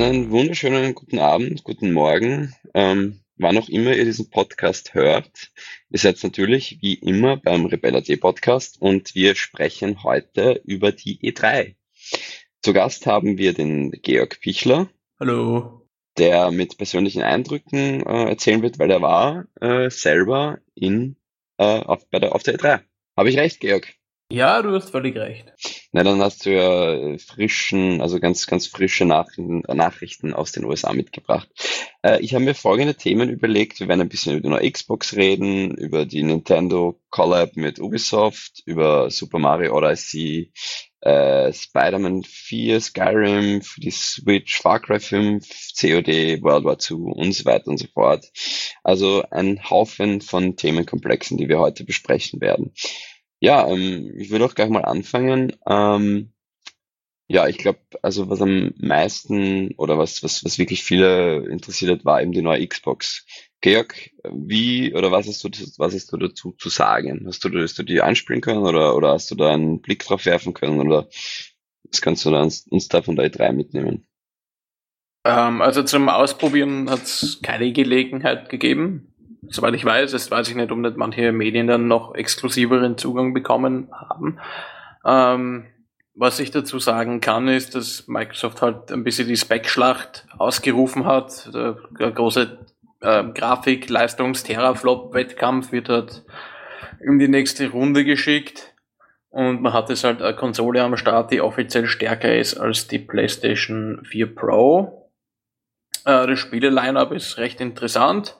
Einen wunderschönen guten Abend, guten Morgen, ähm, wann auch immer ihr diesen Podcast hört. Ihr seid natürlich wie immer beim Rebella.de Podcast und wir sprechen heute über die E3. Zu Gast haben wir den Georg Pichler. Hallo. Der mit persönlichen Eindrücken äh, erzählen wird, weil er war äh, selber in, äh, auf, bei der, auf der E3. Habe ich recht, Georg? Ja, du hast völlig recht. Na, dann hast du ja frischen, also ganz, ganz frische Nachrichten, Nachrichten aus den USA mitgebracht. Äh, ich habe mir folgende Themen überlegt. Wir werden ein bisschen über die Xbox reden, über die Nintendo Collab mit Ubisoft, über Super Mario Odyssey, äh, Spider-Man 4, Skyrim für die Switch, Far Cry 5, COD, World War II und so weiter und so fort. Also ein Haufen von Themenkomplexen, die wir heute besprechen werden. Ja, ähm, ich würde auch gleich mal anfangen. Ähm, ja, ich glaube, also was am meisten oder was, was, was wirklich viele interessiert hat, war eben die neue Xbox. Georg, wie oder was hast du, was hast du dazu zu sagen? Hast du, hast du die anspielen können oder, oder hast du da einen Blick drauf werfen können oder was kannst du da uns, uns da von der E3 mitnehmen? Ähm, also zum Ausprobieren hat es keine Gelegenheit gegeben soweit ich weiß, jetzt weiß ich nicht, ob nicht manche Medien dann noch exklusiveren Zugang bekommen haben. Ähm, was ich dazu sagen kann, ist, dass Microsoft halt ein bisschen die Spec-Schlacht ausgerufen hat. Der, große äh, Grafik-Leistungs-Teraflop-Wettkampf wird halt in die nächste Runde geschickt. Und man hat jetzt halt eine Konsole am Start, die offiziell stärker ist als die PlayStation 4 Pro. Äh, das Spiele-Line-Up ist recht interessant.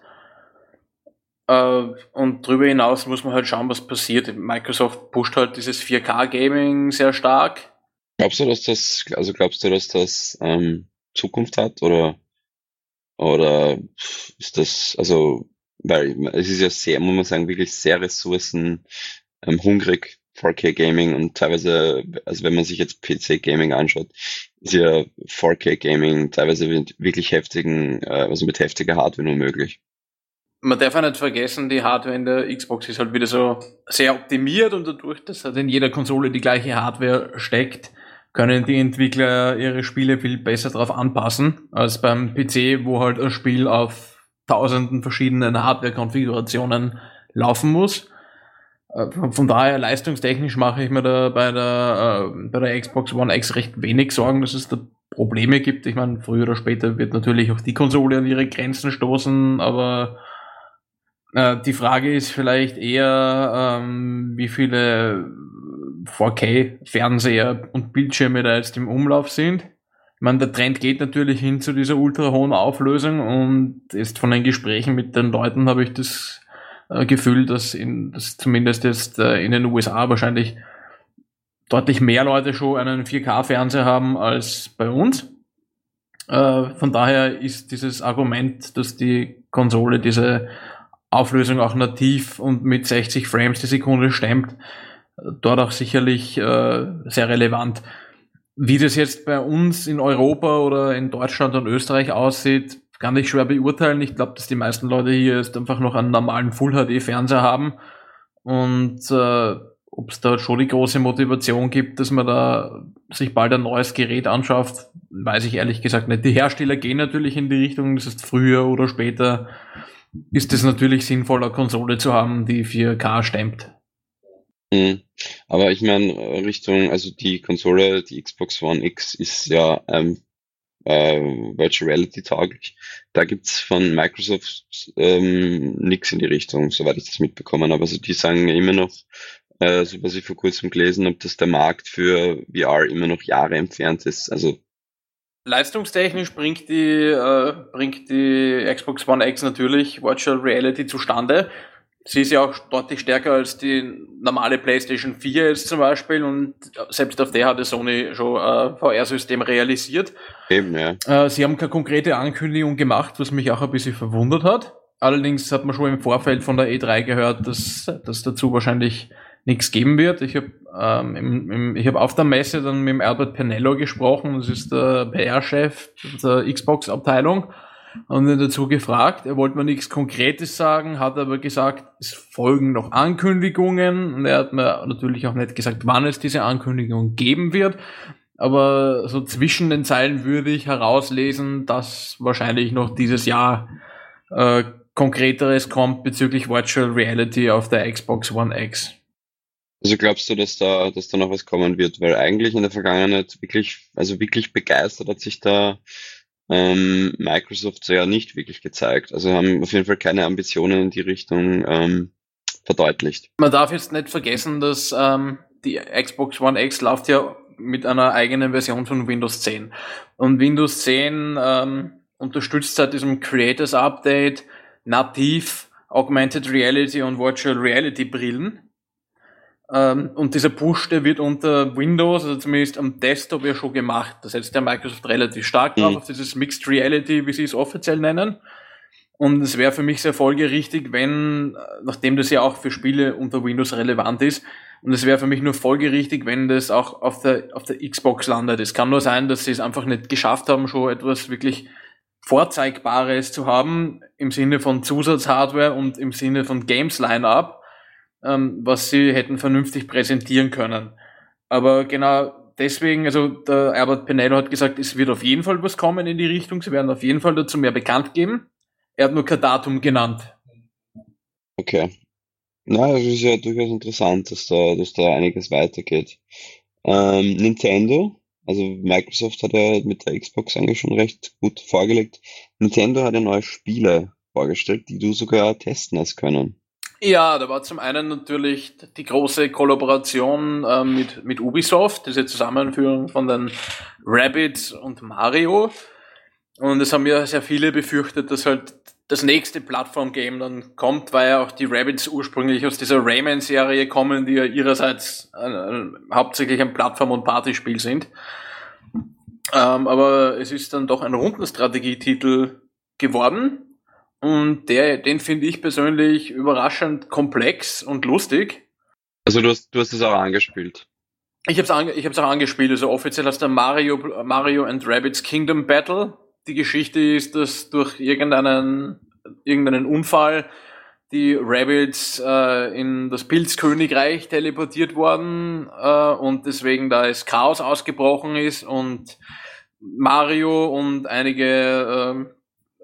Äh, und darüber hinaus muss man halt schauen, was passiert. Microsoft pusht halt dieses 4K-Gaming sehr stark. Glaubst du, dass das, also glaubst du, dass das ähm, Zukunft hat oder oder ist das, also, weil es ist ja sehr, muss man sagen, wirklich sehr ressourcen ähm, hungrig 4K Gaming und teilweise, also wenn man sich jetzt PC Gaming anschaut, ist ja 4K Gaming teilweise mit wirklich heftigen, äh, also mit heftiger Hardware nur möglich man darf auch nicht vergessen, die Hardware in der Xbox ist halt wieder so sehr optimiert und dadurch, dass halt in jeder Konsole die gleiche Hardware steckt, können die Entwickler ihre Spiele viel besser darauf anpassen als beim PC, wo halt ein Spiel auf tausenden verschiedenen Hardware-Konfigurationen laufen muss. Äh, von daher leistungstechnisch mache ich mir da bei der, äh, bei der Xbox One X recht wenig Sorgen, dass es da Probleme gibt. Ich meine, früher oder später wird natürlich auch die Konsole an ihre Grenzen stoßen, aber äh, die Frage ist vielleicht eher, ähm, wie viele 4K-Fernseher und Bildschirme da jetzt im Umlauf sind. Ich meine, der Trend geht natürlich hin zu dieser ultra hohen Auflösung und ist von den Gesprächen mit den Leuten habe ich das äh, Gefühl, dass, in, dass zumindest jetzt äh, in den USA wahrscheinlich deutlich mehr Leute schon einen 4K-Fernseher haben als bei uns. Äh, von daher ist dieses Argument, dass die Konsole diese Auflösung auch nativ und mit 60 Frames die Sekunde stemmt, dort auch sicherlich äh, sehr relevant. Wie das jetzt bei uns in Europa oder in Deutschland und Österreich aussieht, kann ich schwer beurteilen. Ich glaube, dass die meisten Leute hier jetzt einfach noch einen normalen Full-HD-Fernseher haben und äh, ob es da schon die große Motivation gibt, dass man da sich bald ein neues Gerät anschafft, weiß ich ehrlich gesagt nicht. Die Hersteller gehen natürlich in die Richtung, das ist früher oder später ist es natürlich sinnvoller, Konsole zu haben, die 4K stemmt. Mhm. Aber ich meine, Richtung, also die Konsole, die Xbox One X ist ja ähm, äh, Virtual Reality tauglich. Da gibt's von Microsoft ähm, nichts in die Richtung, soweit ich das mitbekommen habe. Also die sagen immer noch, äh, so was ich vor kurzem gelesen habe, dass der Markt für VR immer noch Jahre entfernt ist. Also Leistungstechnisch bringt die, äh, bringt die Xbox One X natürlich Virtual Reality zustande. Sie ist ja auch deutlich stärker als die normale PlayStation 4 jetzt zum Beispiel und selbst auf der hatte Sony schon ein VR-System realisiert. Eben, ja. Äh, sie haben keine konkrete Ankündigung gemacht, was mich auch ein bisschen verwundert hat. Allerdings hat man schon im Vorfeld von der E3 gehört, dass, dass dazu wahrscheinlich nichts geben wird. Ich habe ähm, im, im, ich hab auf der Messe dann mit dem Albert Penello gesprochen, das ist der PR-Chef der Xbox-Abteilung, und ihn dazu gefragt. Er wollte mir nichts Konkretes sagen, hat aber gesagt, es folgen noch Ankündigungen und er hat mir natürlich auch nicht gesagt, wann es diese Ankündigung geben wird. aber so zwischen den Zeilen würde ich herauslesen, dass wahrscheinlich noch dieses Jahr äh, konkreteres kommt bezüglich Virtual Reality auf der Xbox One X. Also glaubst du, dass da, dass da noch was kommen wird? Weil eigentlich in der Vergangenheit wirklich, also wirklich begeistert hat sich da ähm, Microsoft so ja nicht wirklich gezeigt. Also haben auf jeden Fall keine Ambitionen in die Richtung ähm, verdeutlicht. Man darf jetzt nicht vergessen, dass ähm, die Xbox One X läuft ja mit einer eigenen Version von Windows 10. Und Windows 10 ähm, unterstützt seit diesem Creators Update nativ Augmented Reality und Virtual Reality Brillen. Ähm, und dieser Push, der wird unter Windows, also zumindest am Desktop ja schon gemacht. Das setzt der Microsoft relativ stark drauf, mhm. auf dieses Mixed Reality, wie sie es offiziell nennen. Und es wäre für mich sehr folgerichtig, wenn, nachdem das ja auch für Spiele unter Windows relevant ist, und es wäre für mich nur folgerichtig, wenn das auch auf der, auf der Xbox landet. Es kann nur sein, dass sie es einfach nicht geschafft haben, schon etwas wirklich Vorzeigbares zu haben, im Sinne von Zusatzhardware und im Sinne von Games Line-Up, ähm, was sie hätten vernünftig präsentieren können. Aber genau deswegen, also der Albert Penello hat gesagt, es wird auf jeden Fall was kommen in die Richtung, sie werden auf jeden Fall dazu mehr bekannt geben. Er hat nur kein Datum genannt. Okay. Na, es ist ja durchaus interessant, dass da, dass da einiges weitergeht. Ähm, Nintendo, also Microsoft hat ja mit der Xbox eigentlich schon recht gut vorgelegt. Nintendo hat ja neue Spiele vorgestellt, die du sogar testen hast können. Ja, da war zum einen natürlich die große Kollaboration äh, mit, mit Ubisoft, diese Zusammenführung von den Rabbits und Mario. Und es haben ja sehr viele befürchtet, dass halt das nächste Plattform-Game dann kommt, weil ja auch die Rabbits ursprünglich aus dieser Rayman-Serie kommen, die ja ihrerseits äh, hauptsächlich ein Plattform- und Partyspiel sind. Ähm, aber es ist dann doch ein Rundenstrategietitel geworden und der, den finde ich persönlich überraschend komplex und lustig. Also du hast, du hast es auch angespielt. Ich habe es ange, ich hab's auch angespielt, also offiziell heißt der Mario, Mario and Rabbits Kingdom Battle die Geschichte ist, dass durch irgendeinen, irgendeinen Unfall die Rabbits äh, in das Pilzkönigreich teleportiert worden äh, und deswegen da es Chaos ausgebrochen ist und Mario und einige äh,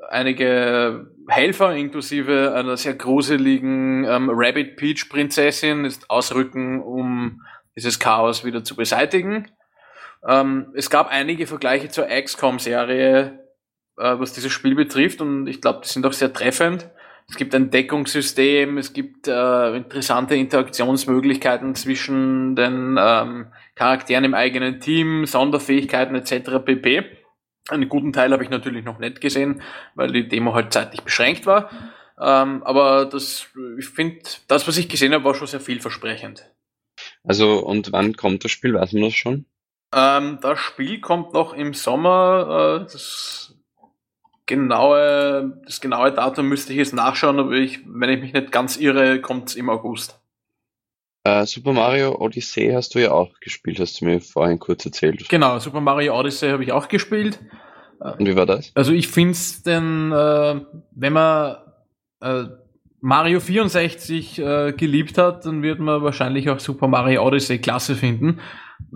einige Helfer inklusive einer sehr gruseligen ähm, Rabbit Peach Prinzessin ist ausrücken, um dieses Chaos wieder zu beseitigen. Ähm, es gab einige Vergleiche zur XCOM Serie, äh, was dieses Spiel betrifft und ich glaube, die sind auch sehr treffend. Es gibt ein Deckungssystem, es gibt äh, interessante Interaktionsmöglichkeiten zwischen den ähm, Charakteren im eigenen Team, Sonderfähigkeiten etc. pp. Einen guten Teil habe ich natürlich noch nicht gesehen, weil die Demo halt zeitlich beschränkt war. Ähm, aber das, ich finde, das, was ich gesehen habe, war schon sehr vielversprechend. Also, und wann kommt das Spiel? Weiß man das schon? Ähm, das Spiel kommt noch im Sommer. Äh, das genaue, das genaue Datum müsste ich jetzt nachschauen, aber ich, wenn ich mich nicht ganz irre, kommt es im August. Uh, Super Mario Odyssey hast du ja auch gespielt, hast du mir vorhin kurz erzählt. Genau, Super Mario Odyssey habe ich auch gespielt. Und wie war das? Also ich finde es denn, äh, wenn man äh, Mario 64 äh, geliebt hat, dann wird man wahrscheinlich auch Super Mario Odyssey klasse finden.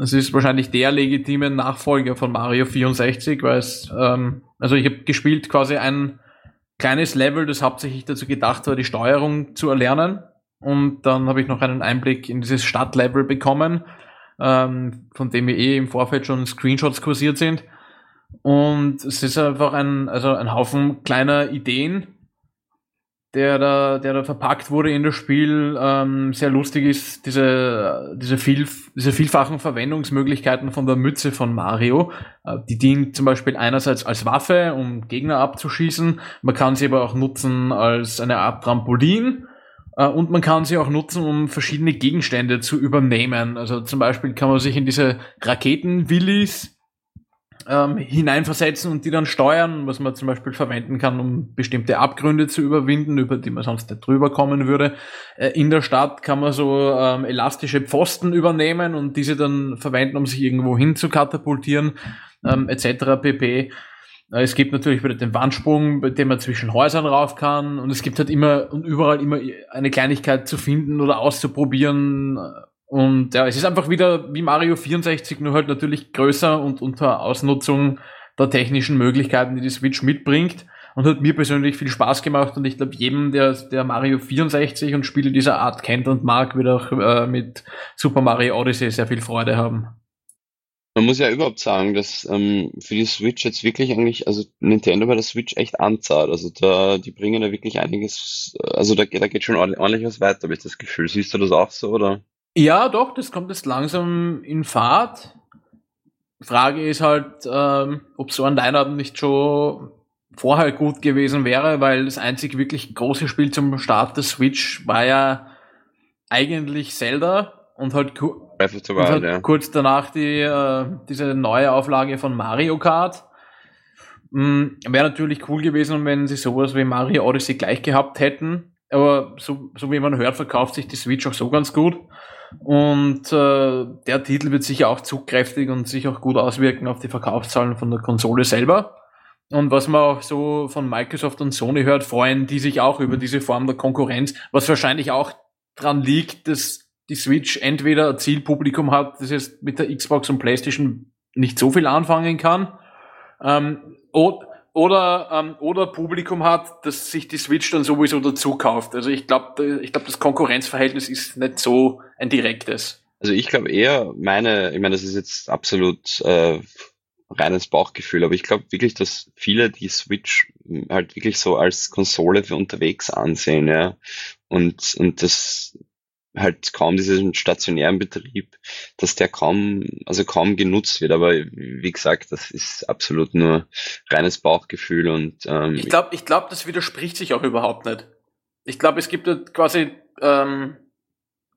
Es ist wahrscheinlich der legitime Nachfolger von Mario 64, weil es, ähm, also ich habe gespielt quasi ein kleines Level, das hauptsächlich dazu gedacht war, die Steuerung zu erlernen. Und dann habe ich noch einen Einblick in dieses Stadtlevel bekommen, ähm, von dem mir eh im Vorfeld schon Screenshots kursiert sind. Und es ist einfach ein, also ein Haufen kleiner Ideen, der da, der da verpackt wurde in das Spiel, ähm, sehr lustig ist, diese, diese, viel, diese vielfachen Verwendungsmöglichkeiten von der Mütze von Mario. Äh, die dient zum Beispiel einerseits als Waffe, um Gegner abzuschießen. Man kann sie aber auch nutzen als eine Art Trampolin. Äh, und man kann sie auch nutzen, um verschiedene Gegenstände zu übernehmen. Also zum Beispiel kann man sich in diese Raketenwillis ähm, hineinversetzen und die dann steuern, was man zum Beispiel verwenden kann, um bestimmte Abgründe zu überwinden, über die man sonst nicht drüber kommen würde. Äh, in der Stadt kann man so ähm, elastische Pfosten übernehmen und diese dann verwenden, um sich irgendwo hin zu katapultieren, ähm, etc. pp. Äh, es gibt natürlich wieder den Wandsprung, bei dem man zwischen Häusern rauf kann und es gibt halt immer und überall immer eine Kleinigkeit zu finden oder auszuprobieren, Und ja, es ist einfach wieder wie Mario 64, nur halt natürlich größer und unter Ausnutzung der technischen Möglichkeiten, die die Switch mitbringt. Und hat mir persönlich viel Spaß gemacht und ich glaube, jedem, der, der Mario 64 und Spiele dieser Art kennt und mag, wird auch äh, mit Super Mario Odyssey sehr viel Freude haben. Man muss ja überhaupt sagen, dass ähm, für die Switch jetzt wirklich eigentlich, also Nintendo bei der Switch echt anzahlt. Also da, die bringen da wirklich einiges, also da, da geht schon ordentlich was weiter, habe ich das Gefühl. Siehst du das auch so, oder? Ja, doch, das kommt jetzt langsam in Fahrt. Frage ist halt, ähm, ob so ein Line-Up nicht schon vorher gut gewesen wäre, weil das einzig wirklich große Spiel zum Start der Switch war ja eigentlich Zelda und halt, the Wild, halt ja. kurz danach die, äh, diese neue Auflage von Mario Kart. Mhm, Wäre natürlich cool gewesen, wenn sie sowas wie Mario Odyssey gleich gehabt hätten. Aber so, so wie man hört, verkauft sich die Switch auch so ganz gut. Und äh, der Titel wird sicher auch zugkräftig und sich auch gut auswirken auf die Verkaufszahlen von der Konsole selber. Und was man auch so von Microsoft und Sony hört, freuen die sich auch über diese Form der Konkurrenz, was wahrscheinlich auch dran liegt, dass die Switch entweder ein Zielpublikum hat, das jetzt mit der Xbox und PlayStation nicht so viel anfangen kann, ähm, oder, ähm, oder Publikum hat, das sich die Switch dann sowieso dazu kauft. Also ich glaube, ich glaube, das Konkurrenzverhältnis ist nicht so ein direktes. Also ich glaube eher, meine, ich meine, das ist jetzt absolut äh, reines Bauchgefühl, aber ich glaube wirklich, dass viele die Switch halt wirklich so als Konsole für unterwegs ansehen, ja. Und, und das halt kaum diesen stationären Betrieb, dass der kaum, also kaum genutzt wird. Aber wie gesagt, das ist absolut nur reines Bauchgefühl und ähm, ich glaube, ich glaube, das widerspricht sich auch überhaupt nicht. Ich glaube, es gibt quasi ähm,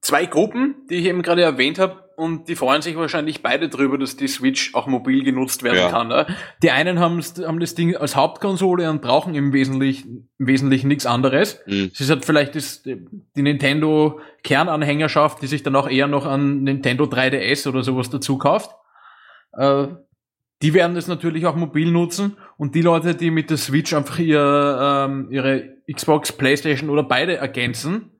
zwei Gruppen, die ich eben gerade erwähnt habe, und die freuen sich wahrscheinlich beide drüber, dass die Switch auch mobil genutzt werden ja. kann. Ne? Die einen haben, haben das Ding als Hauptkonsole und brauchen im Wesentlichen, im Wesentlichen nichts anderes. Mhm. Es ist halt vielleicht das, die Nintendo Kernanhängerschaft, die sich dann auch eher noch an Nintendo 3DS oder sowas dazu kauft. Äh, die werden das natürlich auch mobil nutzen und die Leute, die mit der Switch einfach ihr, ähm, ihre Xbox, Playstation oder beide ergänzen,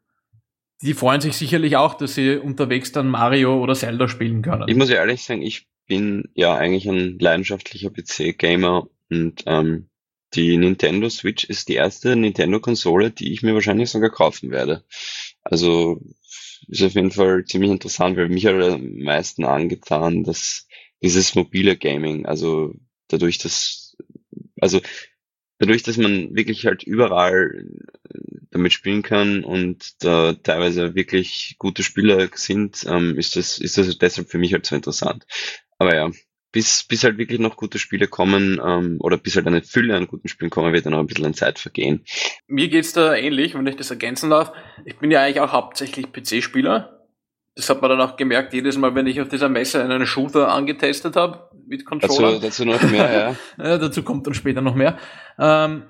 die freuen sich sicherlich auch, dass sie unterwegs dann Mario oder Zelda spielen können. Ich muss ehrlich sagen, ich bin ja eigentlich ein leidenschaftlicher PC-Gamer und ähm, die Nintendo Switch ist die erste Nintendo-Konsole, die ich mir wahrscheinlich sogar kaufen werde. Also ist auf jeden Fall ziemlich interessant, weil mich hat am meisten angetan, dass dieses mobile Gaming, also dadurch, dass, also dadurch, dass man wirklich halt überall damit spielen kann und da teilweise wirklich gute Spieler sind, ähm, ist das, ist das deshalb für mich halt so interessant. Aber ja, bis, bis halt wirklich noch gute Spiele kommen ähm, oder bis halt eine Fülle an guten Spielen kommen, wird dann noch ein bisschen an Zeit vergehen. Mir geht's da ähnlich, wenn ich das ergänzen darf. Ich bin ja eigentlich auch hauptsächlich PC-Spieler. Das hat man dann auch gemerkt, jedes Mal, wenn ich auf dieser Messe einen Shooter angetestet habe, mit Controller. Dazu, dazu noch mehr, ja. ja. Dazu kommt dann später noch mehr. Ähm,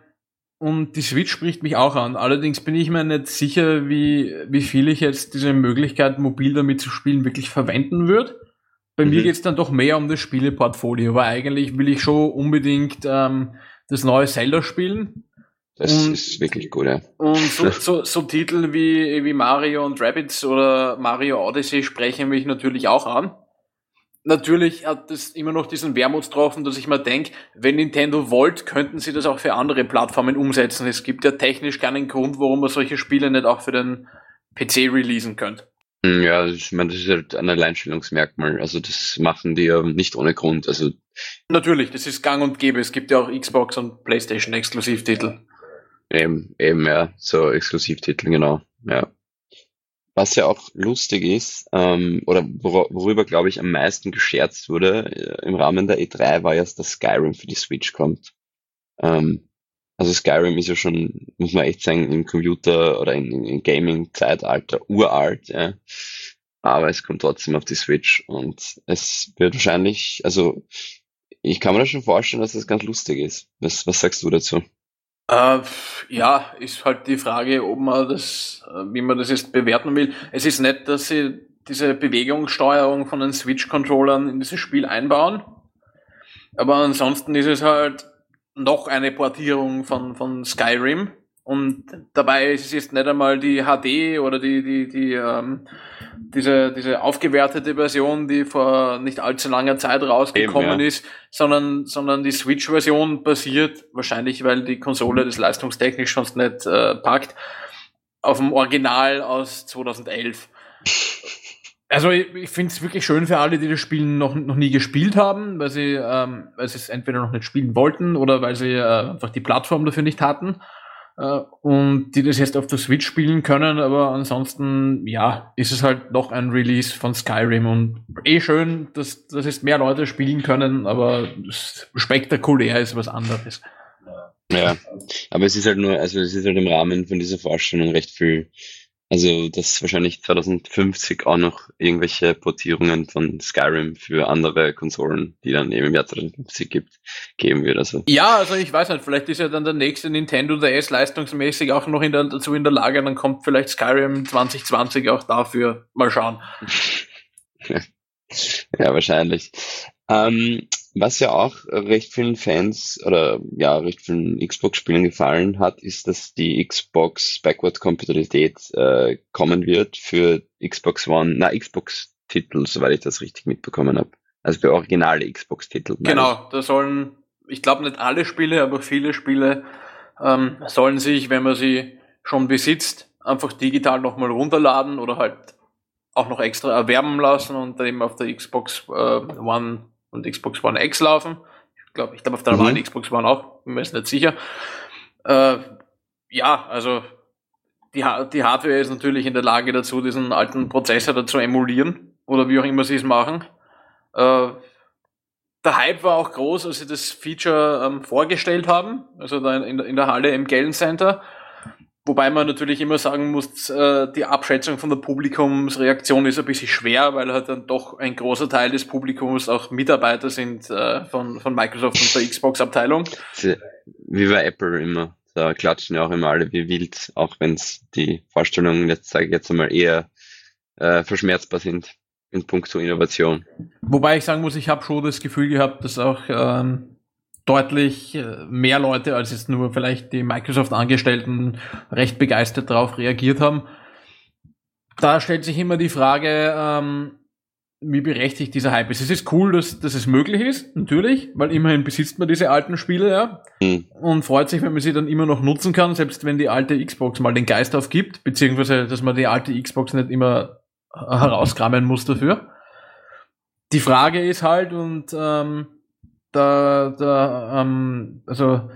und die Switch spricht mich auch an. Allerdings bin ich mir nicht sicher, wie, wie viel ich jetzt diese Möglichkeit, mobil damit zu spielen, wirklich verwenden würde. Bei mhm. mir geht's dann doch mehr um das Spieleportfolio, weil eigentlich will ich schon unbedingt ähm, das neue Zelda spielen. Das und, ist wirklich gut, ja. Und so, so, so Titel wie, wie Mario und Rabbids oder Mario Odyssey sprechen mich natürlich auch an natürlich hat es immer noch diesen Wermutstropfen, dass ich mir denke, wenn Nintendo wollt, könnten sie das auch für andere Plattformen umsetzen. Es gibt ja technisch keinen Grund, warum man solche Spiele nicht auch für den PC releasen könnte. Hm, ja, ich meine, das ist halt ein Alleinstellungsmerkmal. Also das machen die ja nicht ohne Grund. Also natürlich, das ist Gang und Gäbe. Es gibt ja auch Xbox und PlayStation Exklusivtitel. Eben, eben ja, so Exklusivtitel genau. Ja. Was ja auch lustig ist, ähm, oder wor worüber, glaube ich, am meisten gescherzt wurde äh, im Rahmen der E3, war ja, dass Skyrim für die Switch kommt. Ähm, also Skyrim ist ja schon, muss man echt sagen, im Computer oder in, in Gaming-Zeitalter uralt, ja. Aber es kommt trotzdem auf die Switch und es wird wahrscheinlich, also ich kann mir das schon vorstellen, dass das ganz lustig ist. Was, was sagst du dazu? Äh, ja, ist halt die Frage, ob man das, äh, wie man das jetzt bewerten will. Es ist nett, dass sie diese Bewegungssteuerung von den Switch-Controllern in dieses Spiel einbauen. Aber ansonsten ist es halt noch eine Portierung von, von Skyrim. Und dabei ist es jetzt nicht einmal die HD oder die, die, die, ähm, diese, diese aufgewertete Version, die vor nicht allzu langer Zeit rausgekommen Eben, ja. ist, sondern, sondern die Switch-Version basiert, wahrscheinlich weil die Konsole das leistungstechnisch sonst nicht äh, packt, auf dem Original aus 2011. Also ich, ich finde es wirklich schön für alle, die das Spiel noch, noch nie gespielt haben, weil sie, ähm, weil sie es entweder noch nicht spielen wollten oder weil sie äh, einfach die Plattform dafür nicht hatten und die das jetzt auf der Switch spielen können, aber ansonsten, ja, ist es halt noch ein Release von Skyrim und eh schön, dass, dass es mehr Leute spielen können, aber spektakulär ist was anderes. Ja, aber es ist halt nur, also es ist halt im Rahmen von dieser Vorstellung recht viel also, dass wahrscheinlich 2050 auch noch irgendwelche Portierungen von Skyrim für andere Konsolen, die dann eben im Jahr 2050 gibt, geben wird. Also. Ja, also ich weiß nicht, vielleicht ist ja dann der nächste Nintendo DS leistungsmäßig auch noch in der, dazu in der Lage, dann kommt vielleicht Skyrim 2020 auch dafür. Mal schauen. ja, wahrscheinlich. Ähm, was ja auch recht vielen Fans oder ja, recht vielen Xbox-Spielern gefallen hat, ist, dass die Xbox Backward-Kompatibilität äh, kommen wird für Xbox One, na, Xbox-Titel, soweit ich das richtig mitbekommen habe. Also für originale Xbox-Titel. Genau, da sollen, ich glaube nicht alle Spiele, aber viele Spiele ähm, sollen sich, wenn man sie schon besitzt, einfach digital nochmal runterladen oder halt auch noch extra erwerben lassen und dann eben auf der Xbox äh, One und Xbox One X laufen. Ich glaube, ich glaube auf der normalen mhm. Xbox One auch, bin mir jetzt nicht sicher. Äh, ja, also die, die Hardware ist natürlich in der Lage dazu, diesen alten Prozessor dazu emulieren oder wie auch immer sie es machen. Äh, der Hype war auch groß, als sie das Feature ähm, vorgestellt haben, also da in, in der Halle im Galen Center. Wobei man natürlich immer sagen muss, äh, die Abschätzung von der Publikumsreaktion ist ein bisschen schwer, weil halt dann doch ein großer Teil des Publikums auch Mitarbeiter sind äh, von, von Microsoft und der Xbox-Abteilung. Wie bei Apple immer. Da klatschen ja auch immer alle wie wild, auch wenn es die Vorstellungen jetzt, sage ich jetzt einmal, eher äh, verschmerzbar sind in puncto Innovation. Wobei ich sagen muss, ich habe schon das Gefühl gehabt, dass auch ähm, deutlich äh, mehr Leute als jetzt nur vielleicht die Microsoft-Angestellten recht begeistert darauf reagiert haben. Da stellt sich immer die Frage, ähm, wie berechtigt dieser Hype ist. Es ist cool, dass, dass es möglich ist, natürlich, weil immerhin besitzt man diese alten Spiele, ja, mhm. und freut sich, wenn man sie dann immer noch nutzen kann, selbst wenn die alte Xbox mal den Geist aufgibt, beziehungsweise, dass man die alte Xbox nicht immer herauskramen muss dafür. Die Frage ist halt, und ähm, da, da ähm, also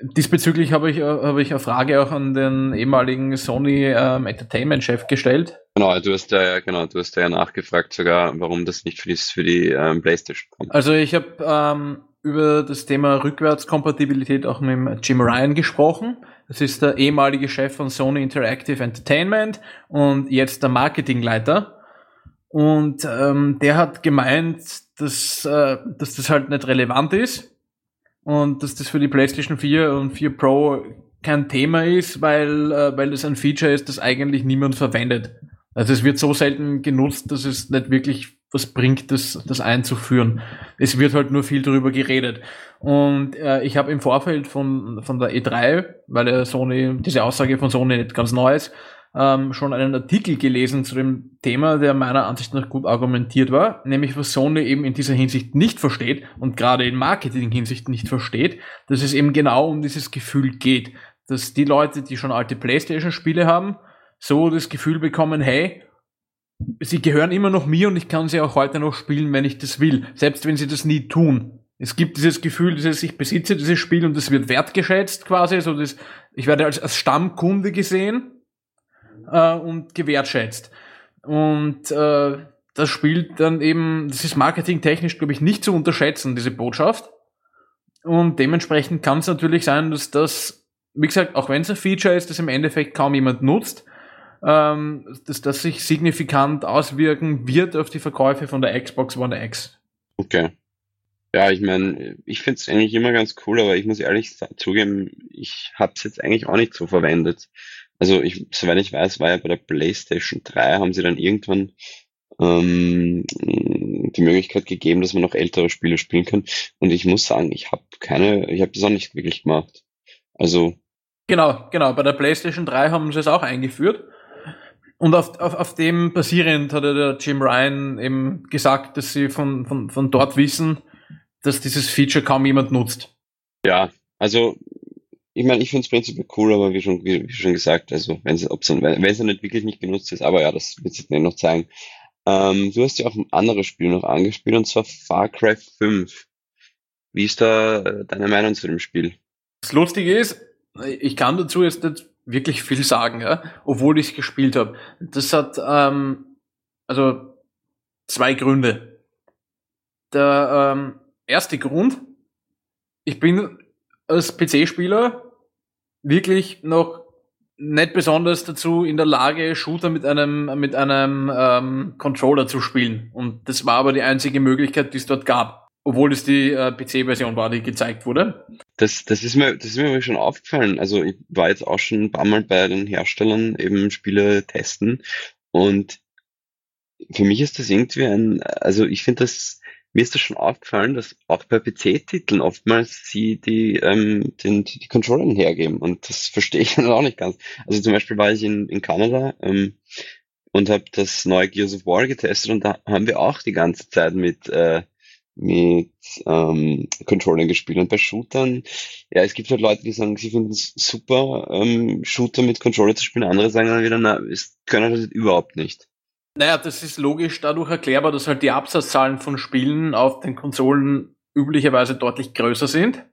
diesbezüglich habe ich, habe ich eine Frage auch an den ehemaligen Sony ähm, Entertainment-Chef gestellt. Genau, du hast ja, genau, du hast ja nachgefragt sogar, warum das nicht für die, für die ähm, Playstation kommt. Also ich habe ähm, über das Thema Rückwärtskompatibilität auch mit Jim Ryan gesprochen. Das ist der ehemalige Chef von Sony Interactive Entertainment und jetzt der Marketingleiter. Und ähm, der hat gemeint, dass, äh, dass das halt nicht relevant ist und dass das für die PlayStation 4 und 4 Pro kein Thema ist, weil, äh, weil das ein Feature ist, das eigentlich niemand verwendet. Also es wird so selten genutzt, dass es nicht wirklich was bringt, das, das einzuführen. Es wird halt nur viel darüber geredet. Und äh, ich habe im Vorfeld von, von der E3, weil der Sony, diese Aussage von Sony nicht ganz neu ist, ähm, schon einen Artikel gelesen zu dem Thema, der meiner Ansicht nach gut argumentiert war, nämlich was Sony eben in dieser Hinsicht nicht versteht und gerade in Marketing-Hinsicht nicht versteht, dass es eben genau um dieses Gefühl geht, dass die Leute, die schon alte Playstation-Spiele haben, so das Gefühl bekommen, hey, sie gehören immer noch mir und ich kann sie auch heute noch spielen, wenn ich das will, selbst wenn sie das nie tun. Es gibt dieses Gefühl, dieses, ich besitze dieses Spiel und es wird wertgeschätzt quasi, so das, ich werde als, als Stammkunde gesehen äh, und gewertschätzt. Und äh, das spielt dann eben, das ist marketingtechnisch, glaube ich, nicht zu unterschätzen, diese Botschaft. Und dementsprechend kann es natürlich sein, dass das, wie gesagt, auch wenn es ein Feature ist, das im Endeffekt kaum jemand nutzt, ähm, dass das sich signifikant auswirken wird auf die Verkäufe von der Xbox One X. Okay. Ja, ich meine, ich finde es eigentlich immer ganz cool, aber ich muss ehrlich zugeben, ich habe es jetzt eigentlich auch nicht so verwendet. Also ich, soweit ich weiß, war ja bei der PlayStation 3, haben sie dann irgendwann ähm, die Möglichkeit gegeben, dass man noch ältere Spiele spielen kann. Und ich muss sagen, ich habe keine, ich habe das auch nicht wirklich gemacht. Also Genau, genau. Bei der PlayStation 3 haben sie es auch eingeführt. Und auf, auf, auf dem basierend hat der Jim Ryan eben gesagt, dass sie von, von, von dort wissen, dass dieses Feature kaum jemand nutzt. Ja, also ich meine, ich finde es prinzipiell cool, aber wie schon, wie, wie schon gesagt, also wenn es, nicht wirklich nicht genutzt ist, aber ja, das wird sich noch zeigen. Ähm, du hast ja auch ein anderes Spiel noch angespielt, und zwar Far Cry 5. Wie ist da äh, deine Meinung zu dem Spiel? Das Lustige ist, ich kann dazu jetzt nicht wirklich viel sagen, ja, obwohl ich es gespielt habe. Das hat ähm, also zwei Gründe. Der ähm, erste Grund, ich bin als PC-Spieler wirklich noch nicht besonders dazu in der Lage, Shooter mit einem mit einem ähm, Controller zu spielen. Und das war aber die einzige Möglichkeit, die es dort gab obwohl es die äh, PC-Version war, die gezeigt wurde. Das, das, ist mir, das ist mir schon aufgefallen. Also ich war jetzt auch schon ein paar Mal bei den Herstellern eben Spiele testen und für mich ist das irgendwie ein, also ich finde das, mir ist das schon aufgefallen, dass auch bei PC-Titeln oftmals sie die, ähm, den, die, die Controller hergeben und das verstehe ich dann auch nicht ganz. Also zum Beispiel war ich in, in Kanada ähm, und habe das neue Gears of War getestet und da haben wir auch die ganze Zeit mit äh, mit ähm, Controllern gespielt. Und bei Shootern, ja, es gibt halt Leute, die sagen, sie finden es super, ähm, Shooter mit Controller zu spielen. Andere sagen dann wieder, na, es können das überhaupt nicht. Naja, das ist logisch dadurch erklärbar, dass halt die Absatzzahlen von Spielen auf den Konsolen üblicherweise deutlich größer sind.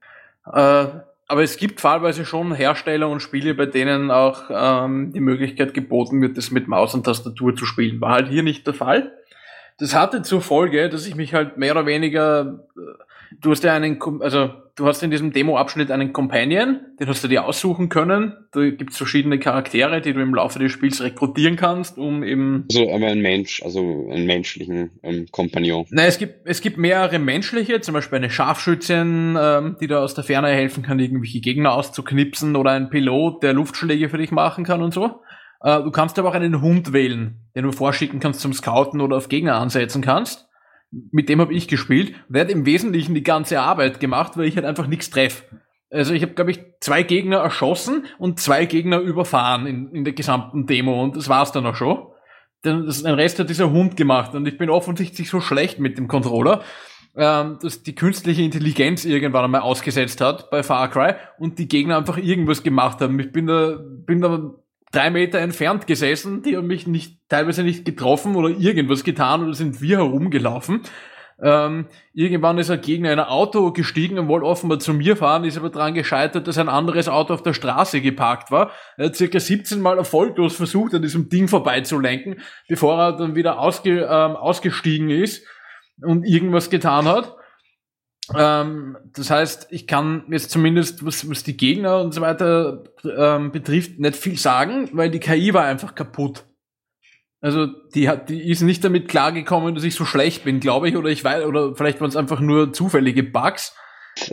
Äh, aber es gibt fallweise schon Hersteller und Spiele, bei denen auch ähm, die Möglichkeit geboten wird, das mit Maus und Tastatur zu spielen. War halt hier nicht der Fall. Das hatte zur Folge, dass ich mich halt mehr oder weniger, äh, du hast ja einen, also du hast in diesem Demo-Abschnitt einen Companion, den hast du dir aussuchen können. Da gibt's verschiedene Charaktere, die du im Laufe des Spiels rekrutieren kannst, um eben. Also aber ein Mensch, also einen menschlichen ähm, Kompagnon. Nein, es gibt, es gibt mehrere menschliche, zum Beispiel eine Scharfschützin, ähm, die da aus der Ferne helfen kann, irgendwelche Gegner auszuknipsen, oder ein Pilot, der Luftschläge für dich machen kann und so. Äh, du kannst aber auch einen Hund wählen, den du vorschicken kannst zum Scouten oder auf Gegner ansetzen kannst. Mit dem habe ich gespielt. Der hat im Wesentlichen die ganze Arbeit gemacht, weil ich halt einfach nichts treffe. Also ich habe, glaube ich, zwei Gegner erschossen und zwei Gegner überfahren in, in der gesamten Demo und das war's dann auch schon. Den, das, den Rest hat dieser Hund gemacht und ich bin offensichtlich so schlecht mit dem Controller, ähm, dass die künstliche Intelligenz irgendwann einmal ausgesetzt hat bei Far Cry und die Gegner einfach irgendwas gemacht haben. Ich bin da, bin da drei Meter entfernt gesessen, die haben mich nicht, teilweise nicht getroffen oder irgendwas getan oder sind wir herumgelaufen. Ähm, irgendwann ist er gegen ein Auto gestiegen und wollte offenbar zu mir fahren, ist aber daran gescheitert, dass ein anderes Auto auf der Straße geparkt war. Er hat circa 17 Mal erfolglos versucht, an diesem Ding vorbeizulenken, bevor er dann wieder ausge, ähm, ausgestiegen ist und irgendwas getan hat. Ähm, das heißt, ich kann jetzt zumindest, was, was die Gegner und so weiter ähm, betrifft, nicht viel sagen, weil die KI war einfach kaputt. Also die hat, die ist nicht damit klargekommen, dass ich so schlecht bin, glaube ich, oder ich weiß, oder vielleicht waren es einfach nur zufällige Bugs.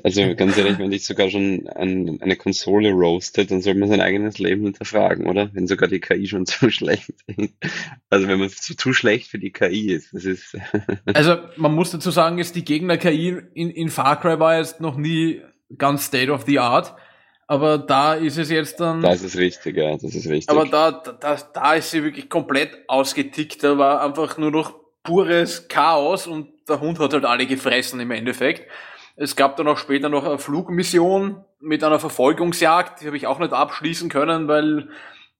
Also ganz ehrlich, wenn dich sogar schon ein, eine Konsole roastet, dann sollte man sein eigenes Leben hinterfragen, oder? Wenn sogar die KI schon zu schlecht ist. Also wenn man zu, zu schlecht für die KI ist. Das ist also man muss dazu sagen, ist die Gegner-KI in, in Far Cry war jetzt noch nie ganz State of the Art. Aber da ist es jetzt dann. Das ist richtig, ja, das ist richtig. Aber da, da, da ist sie wirklich komplett ausgetickt. Da war einfach nur noch pures Chaos und der Hund hat halt alle gefressen im Endeffekt. Es gab dann auch später noch eine Flugmission mit einer Verfolgungsjagd, die habe ich auch nicht abschließen können, weil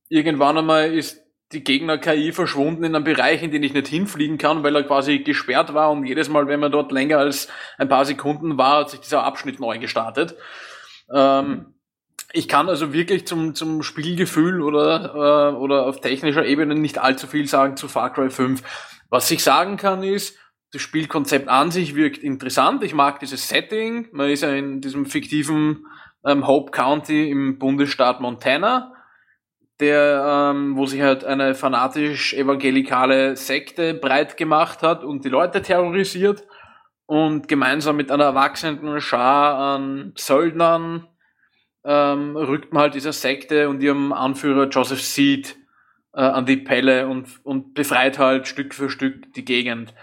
irgendwann einmal ist die Gegner-KI verschwunden in einem Bereich, in den ich nicht hinfliegen kann, weil er quasi gesperrt war und jedes Mal, wenn man dort länger als ein paar Sekunden war, hat sich dieser Abschnitt neu gestartet. Ähm, ich kann also wirklich zum, zum Spielgefühl oder, äh, oder auf technischer Ebene nicht allzu viel sagen zu Far Cry 5. Was ich sagen kann ist, das Spielkonzept an sich wirkt interessant. Ich mag dieses Setting. Man ist ja in diesem fiktiven ähm, Hope County im Bundesstaat Montana, der, ähm, wo sich halt eine fanatisch evangelikale Sekte breit gemacht hat und die Leute terrorisiert und gemeinsam mit einer erwachsenen Schar an Söldnern ähm, rückt man halt dieser Sekte und ihrem Anführer Joseph Seed äh, an die Pelle und, und befreit halt Stück für Stück die Gegend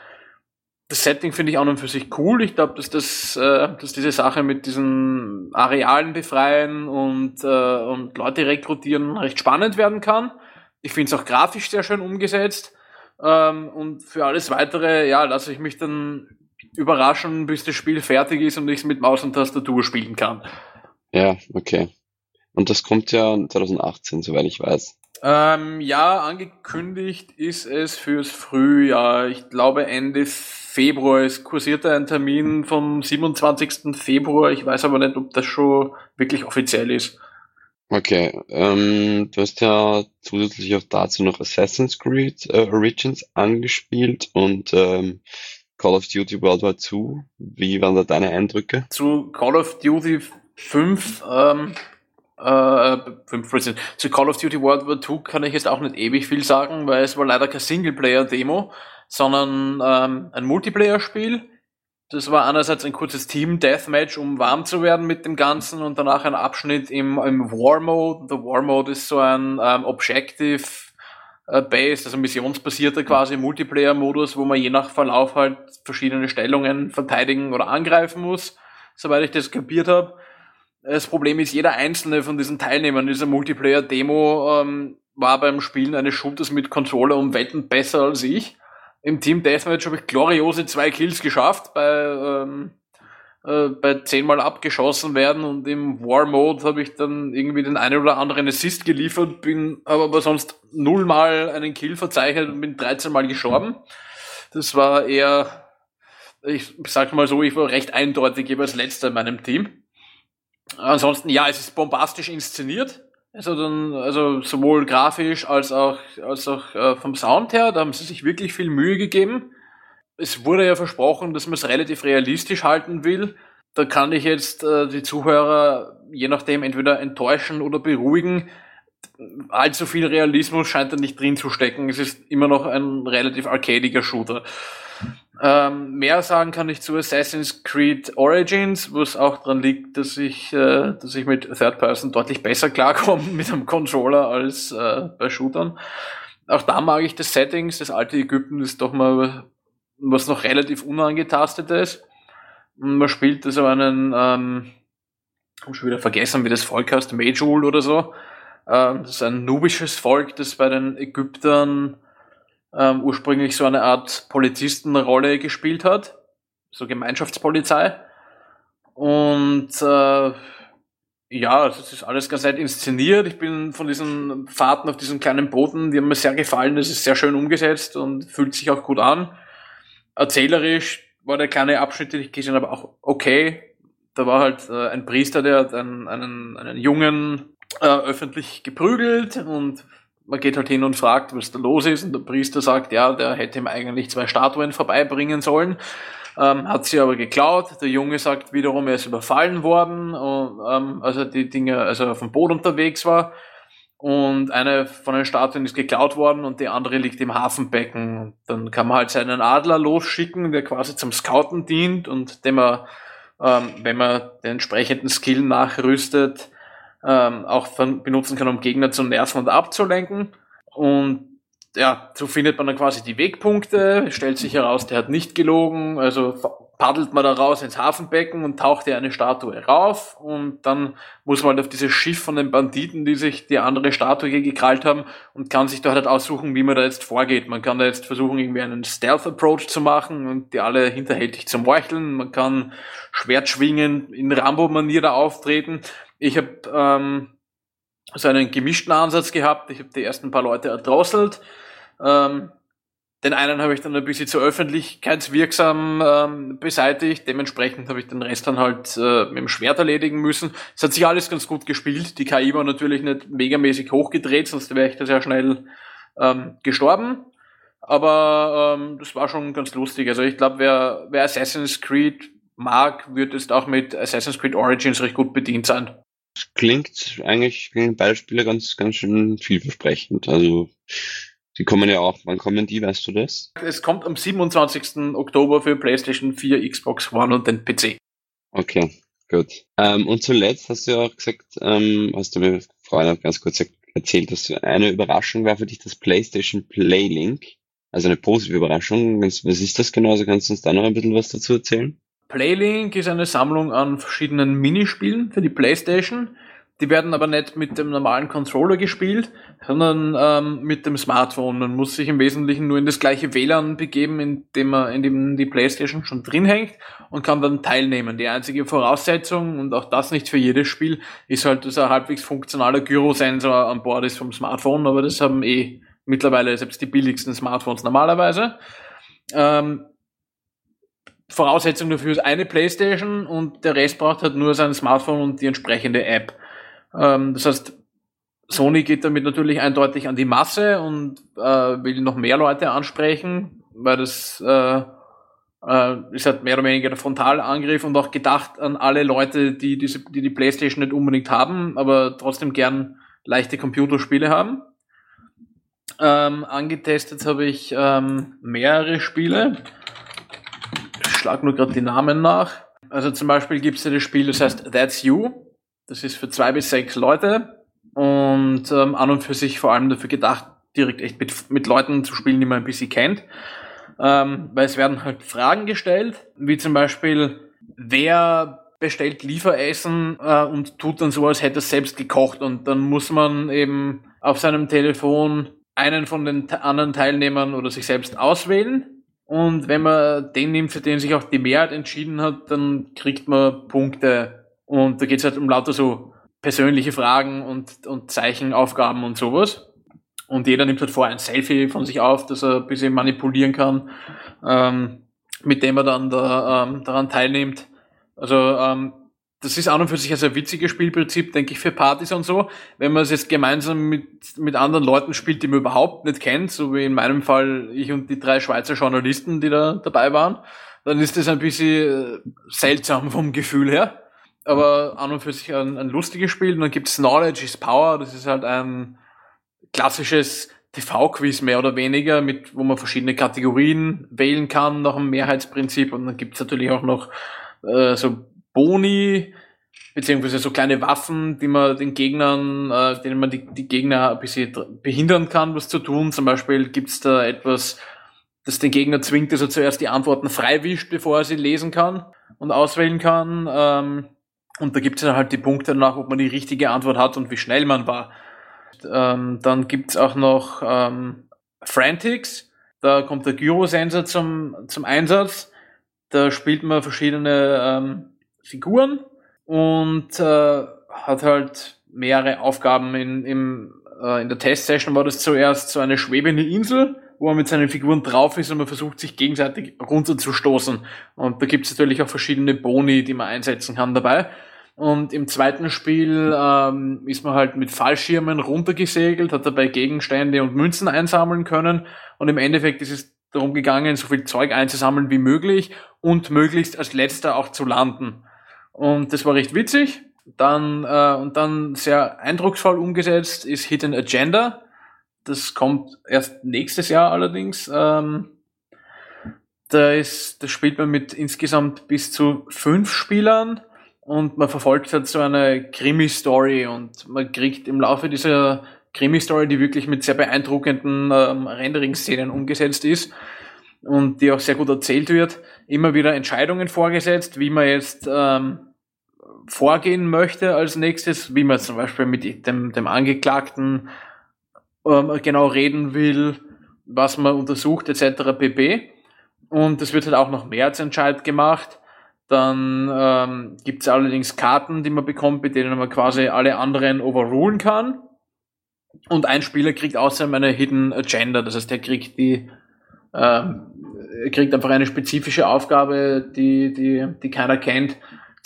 das Setting finde ich auch und für sich cool. Ich glaube, dass das, äh, dass diese Sache mit diesen Arealen befreien und, äh, und Leute rekrutieren recht spannend werden kann. Ich finde es auch grafisch sehr schön umgesetzt. Ähm, und für alles weitere, ja, lasse ich mich dann überraschen, bis das Spiel fertig ist und ich es mit Maus und Tastatur spielen kann. Ja, okay. Und das kommt ja 2018, soweit ich weiß. Ähm, ja, angekündigt ist es fürs Frühjahr. Ich glaube Ende Februar. Es kursierte ein Termin vom 27. Februar. Ich weiß aber nicht, ob das schon wirklich offiziell ist. Okay, ähm, du hast ja zusätzlich auch dazu noch Assassin's Creed äh, Origins angespielt und ähm, Call of Duty World War II. Wie waren da deine Eindrücke? Zu Call of Duty 5 ähm, äh, 5 Zu Call of Duty World War II kann ich jetzt auch nicht ewig viel sagen, weil es war leider kein Singleplayer-Demo, sondern ähm, ein Multiplayer-Spiel. Das war einerseits ein kurzes Team-Deathmatch, um warm zu werden mit dem Ganzen und danach ein Abschnitt im, im War-Mode. Der War-Mode ist so ein ähm, Objective-Based, also missionsbasierter quasi Multiplayer-Modus, wo man je nach Verlauf halt verschiedene Stellungen verteidigen oder angreifen muss, soweit ich das kapiert habe. Das Problem ist, jeder einzelne von diesen Teilnehmern dieser Multiplayer-Demo ähm, war beim Spielen eines Shooters mit Controller um Wetten besser als ich. Im Team Deathmatch habe ich gloriose zwei Kills geschafft bei, ähm, äh, bei zehnmal abgeschossen werden und im War Mode habe ich dann irgendwie den einen oder anderen Assist geliefert, bin habe aber sonst nullmal einen Kill verzeichnet und bin 13 Mal gestorben. Das war eher, ich sag mal so, ich war recht eindeutig jeweils letzter in meinem Team. Ansonsten, ja, es ist bombastisch inszeniert. Also dann, also sowohl grafisch als auch, als auch äh, vom Sound her, da haben sie sich wirklich viel Mühe gegeben. Es wurde ja versprochen, dass man es relativ realistisch halten will. Da kann ich jetzt äh, die Zuhörer je nachdem entweder enttäuschen oder beruhigen. Allzu viel Realismus scheint da nicht drin zu stecken. Es ist immer noch ein relativ arcadiger Shooter. Ähm, mehr sagen kann ich zu Assassin's Creed Origins, wo es auch daran liegt, dass ich, äh, dass ich mit Third Person deutlich besser klarkomme mit einem Controller als äh, bei Shootern. Auch da mag ich das Settings. Das alte Ägypten ist doch mal was noch relativ unangetastet ist. Man spielt also einen, ähm, habe schon wieder vergessen, wie das Volk heißt, Majul oder so. Ähm, das ist ein nubisches Volk, das bei den Ägyptern ähm, ursprünglich so eine Art Polizistenrolle gespielt hat, so Gemeinschaftspolizei. Und äh, ja, also es ist alles ganz nett inszeniert. Ich bin von diesen Fahrten auf diesen kleinen Booten, die haben mir sehr gefallen. Das ist sehr schön umgesetzt und fühlt sich auch gut an. Erzählerisch war der kleine Abschnitt, den ich gesehen habe, auch okay. Da war halt äh, ein Priester, der hat einen, einen, einen Jungen äh, öffentlich geprügelt und man geht halt hin und fragt, was da los ist, und der Priester sagt, ja, der hätte ihm eigentlich zwei Statuen vorbeibringen sollen, ähm, hat sie aber geklaut. Der Junge sagt wiederum, er ist überfallen worden, und, ähm, also die Dinge, also er auf dem Boot unterwegs war. Und eine von den Statuen ist geklaut worden und die andere liegt im Hafenbecken. Dann kann man halt seinen Adler losschicken, der quasi zum Scouten dient und dem er, ähm, wenn man den entsprechenden Skill nachrüstet, ähm, auch benutzen kann, um Gegner zu nerven und abzulenken. Und ja, so findet man dann quasi die Wegpunkte, stellt sich heraus, der hat nicht gelogen, also paddelt man da raus ins Hafenbecken und taucht ja eine Statue rauf und dann muss man halt auf dieses Schiff von den Banditen, die sich die andere Statue gekrallt haben und kann sich da halt aussuchen, wie man da jetzt vorgeht. Man kann da jetzt versuchen, irgendwie einen Stealth-Approach zu machen und die alle hinterhältig zu meucheln. Man kann Schwert schwingen, in Rambo-Manier da auftreten. Ich habe ähm, so einen gemischten Ansatz gehabt. Ich habe die ersten paar Leute erdrosselt. Ähm, den einen habe ich dann ein bisschen zu öffentlichkeitswirksam ähm, beseitigt. Dementsprechend habe ich den Rest dann halt äh, mit dem Schwert erledigen müssen. Es hat sich alles ganz gut gespielt. Die KI war natürlich nicht megamäßig hochgedreht, sonst wäre ich da sehr schnell ähm, gestorben. Aber ähm, das war schon ganz lustig. Also ich glaube, wer, wer Assassin's Creed mag, wird es auch mit Assassin's Creed Origins recht gut bedient sein klingt eigentlich klingen beide Spiele ganz, ganz schön vielversprechend. Also die kommen ja auch. Wann kommen die, weißt du das? Es kommt am 27. Oktober für PlayStation 4, Xbox One und den PC. Okay, gut. Ähm, und zuletzt hast du ja auch gesagt, ähm, hast du mir vorhin auch ganz kurz erzählt, dass eine Überraschung war für dich das PlayStation Playlink. Also eine positive Überraschung. Was ist das genau? Also kannst du uns da noch ein bisschen was dazu erzählen? Playlink ist eine Sammlung an verschiedenen Minispielen für die Playstation. Die werden aber nicht mit dem normalen Controller gespielt, sondern ähm, mit dem Smartphone. Man muss sich im Wesentlichen nur in das gleiche WLAN begeben, in dem, man, in dem die Playstation schon drin hängt und kann dann teilnehmen. Die einzige Voraussetzung, und auch das nicht für jedes Spiel, ist halt, dass ein halbwegs funktionaler Gyrosensor an Bord ist vom Smartphone, aber das haben eh mittlerweile selbst die billigsten Smartphones normalerweise. Ähm, Voraussetzung dafür ist eine Playstation und der Rest braucht halt nur sein Smartphone und die entsprechende App. Ähm, das heißt, Sony geht damit natürlich eindeutig an die Masse und äh, will noch mehr Leute ansprechen, weil das äh, äh, ist halt mehr oder weniger der Frontalangriff und auch gedacht an alle Leute, die diese, die, die Playstation nicht unbedingt haben, aber trotzdem gern leichte Computerspiele haben. Ähm, angetestet habe ich ähm, mehrere Spiele schlag nur gerade die Namen nach. Also zum Beispiel gibt es ja das Spiel, das heißt That's You. Das ist für zwei bis sechs Leute und ähm, an und für sich vor allem dafür gedacht, direkt echt mit, mit Leuten zu spielen, die man ein bisschen kennt. Ähm, weil es werden halt Fragen gestellt, wie zum Beispiel, wer bestellt Lieferessen äh, und tut dann so, als hätte er selbst gekocht und dann muss man eben auf seinem Telefon einen von den anderen Teilnehmern oder sich selbst auswählen und wenn man den nimmt, für den sich auch die Mehrheit entschieden hat, dann kriegt man Punkte. Und da geht es halt um lauter so persönliche Fragen und, und Zeichenaufgaben und sowas. Und jeder nimmt halt vorher ein Selfie von sich auf, dass er ein bisschen manipulieren kann, ähm, mit dem er dann da, ähm, daran teilnimmt. Also ähm, das ist an und für sich ein sehr witziges Spielprinzip, denke ich, für Partys und so. Wenn man es jetzt gemeinsam mit, mit anderen Leuten spielt, die man überhaupt nicht kennt, so wie in meinem Fall ich und die drei Schweizer Journalisten, die da dabei waren, dann ist das ein bisschen äh, seltsam vom Gefühl her. Aber an und für sich ein, ein lustiges Spiel. Und dann gibt es Knowledge is Power, das ist halt ein klassisches TV-Quiz mehr oder weniger, mit, wo man verschiedene Kategorien wählen kann nach dem Mehrheitsprinzip. Und dann gibt es natürlich auch noch äh, so Boni, beziehungsweise so kleine Waffen, die man den Gegnern, äh, denen man die, die Gegner ein bisschen behindern kann, was zu tun. Zum Beispiel gibt's da etwas, das den Gegner zwingt, dass er zuerst die Antworten freiwischt, bevor er sie lesen kann und auswählen kann. Ähm, und da gibt's dann halt die Punkte danach, ob man die richtige Antwort hat und wie schnell man war. Ähm, dann gibt's auch noch ähm, Frantics. Da kommt der Gyrosensor zum, zum Einsatz. Da spielt man verschiedene ähm, Figuren und äh, hat halt mehrere Aufgaben in, im, äh, in der Testsession war das zuerst so eine schwebende Insel, wo man mit seinen Figuren drauf ist und man versucht sich gegenseitig runterzustoßen. Und da gibt es natürlich auch verschiedene Boni, die man einsetzen kann dabei. Und im zweiten Spiel ähm, ist man halt mit Fallschirmen runtergesegelt, hat dabei Gegenstände und Münzen einsammeln können. Und im Endeffekt ist es darum gegangen, so viel Zeug einzusammeln wie möglich und möglichst als letzter auch zu landen. Und das war recht witzig. Dann, äh, und dann sehr eindrucksvoll umgesetzt ist Hidden Agenda. Das kommt erst nächstes Jahr allerdings. Ähm, da ist, das spielt man mit insgesamt bis zu fünf Spielern und man verfolgt halt so eine Krimi-Story und man kriegt im Laufe dieser Krimi-Story, die wirklich mit sehr beeindruckenden ähm, Rendering-Szenen umgesetzt ist und die auch sehr gut erzählt wird, immer wieder Entscheidungen vorgesetzt, wie man jetzt ähm, vorgehen möchte als nächstes, wie man zum Beispiel mit dem, dem Angeklagten ähm, genau reden will, was man untersucht etc. pp. Und es wird halt auch noch Mehrheitsentscheid gemacht. Dann ähm, gibt es allerdings Karten, die man bekommt, mit denen man quasi alle anderen overrulen kann. Und ein Spieler kriegt außerdem eine Hidden Agenda, das heißt, er kriegt die, ähm, kriegt einfach eine spezifische Aufgabe, die, die, die keiner kennt,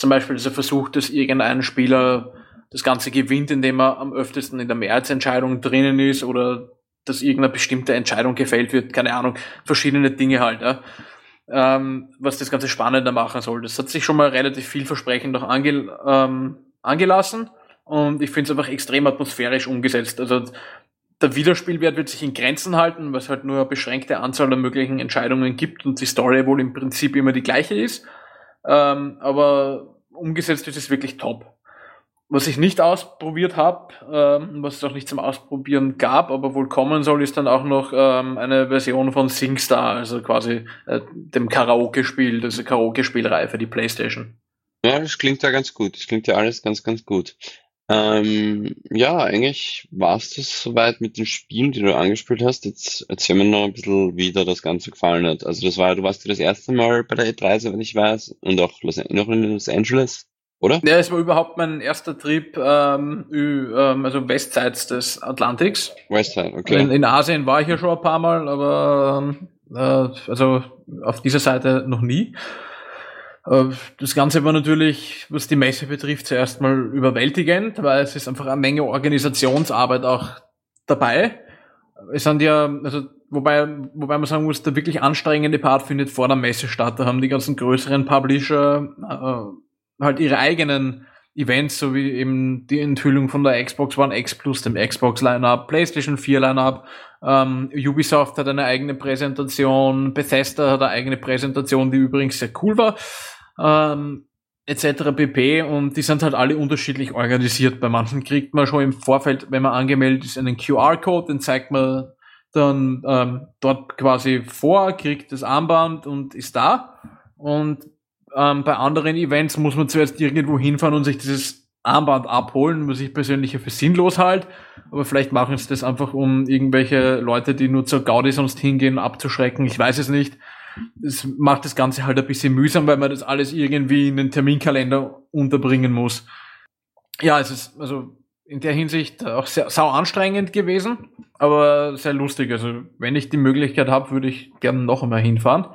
zum Beispiel, dass er versucht, dass irgendein Spieler das Ganze gewinnt, indem er am öftesten in der Mehrheitsentscheidung drinnen ist oder dass irgendeine bestimmte Entscheidung gefällt wird, keine Ahnung, verschiedene Dinge halt, ja. ähm, was das Ganze spannender machen soll. Das hat sich schon mal relativ vielversprechend noch ange, ähm, angelassen und ich finde es einfach extrem atmosphärisch umgesetzt. Also der Wiederspielwert wird sich in Grenzen halten, weil es halt nur eine beschränkte Anzahl an möglichen Entscheidungen gibt und die Story wohl im Prinzip immer die gleiche ist. Ähm, aber umgesetzt ist es wirklich top. was ich nicht ausprobiert habe, ähm, was es auch nicht zum Ausprobieren gab, aber wohl kommen soll, ist dann auch noch ähm, eine Version von SingStar, also quasi äh, dem Karaoke-Spiel, das Karaoke-Spielreihe für die Playstation. Ja, das klingt ja ganz gut. Das klingt ja alles ganz, ganz gut. Ähm, ja, eigentlich war es das soweit mit den Spielen, die du angespielt hast. Jetzt erzähl mir noch ein bisschen, wie dir das Ganze gefallen hat. Also das war, du warst ja das erste Mal bei der E3, wenn ich weiß, und auch Los, noch in Los Angeles oder? Ja, es war überhaupt mein erster Trip, ähm, ähm, also westseits des Atlantiks. Westside, okay. In, in, Asien war ich ja schon ein paar Mal, aber äh, also auf dieser Seite noch nie. Äh, das Ganze war natürlich, was die Messe betrifft, zuerst mal überwältigend, weil es ist einfach eine Menge Organisationsarbeit auch dabei. Es sind ja, also wobei, wobei man sagen muss, der wirklich anstrengende Part findet vor der Messe statt. Da haben die ganzen größeren Publisher äh, halt ihre eigenen Events, so wie eben die Enthüllung von der Xbox One X Plus, dem Xbox Lineup, PlayStation 4 Lineup, ähm, Ubisoft hat eine eigene Präsentation, Bethesda hat eine eigene Präsentation, die übrigens sehr cool war, ähm, etc. pp. Und die sind halt alle unterschiedlich organisiert. Bei manchen kriegt man schon im Vorfeld, wenn man angemeldet ist, einen QR-Code, den zeigt man dann ähm, dort quasi vor, kriegt das Armband und ist da. Und ähm, bei anderen Events muss man zuerst irgendwo hinfahren und sich dieses Armband abholen, was ich persönlich für sinnlos halt. Aber vielleicht machen sie das einfach, um irgendwelche Leute, die nur zur Gaudi sonst hingehen, abzuschrecken. Ich weiß es nicht. Es macht das Ganze halt ein bisschen mühsam, weil man das alles irgendwie in den Terminkalender unterbringen muss. Ja, es ist also in der Hinsicht auch sehr sau anstrengend gewesen, aber sehr lustig. Also wenn ich die Möglichkeit habe, würde ich gerne noch einmal hinfahren.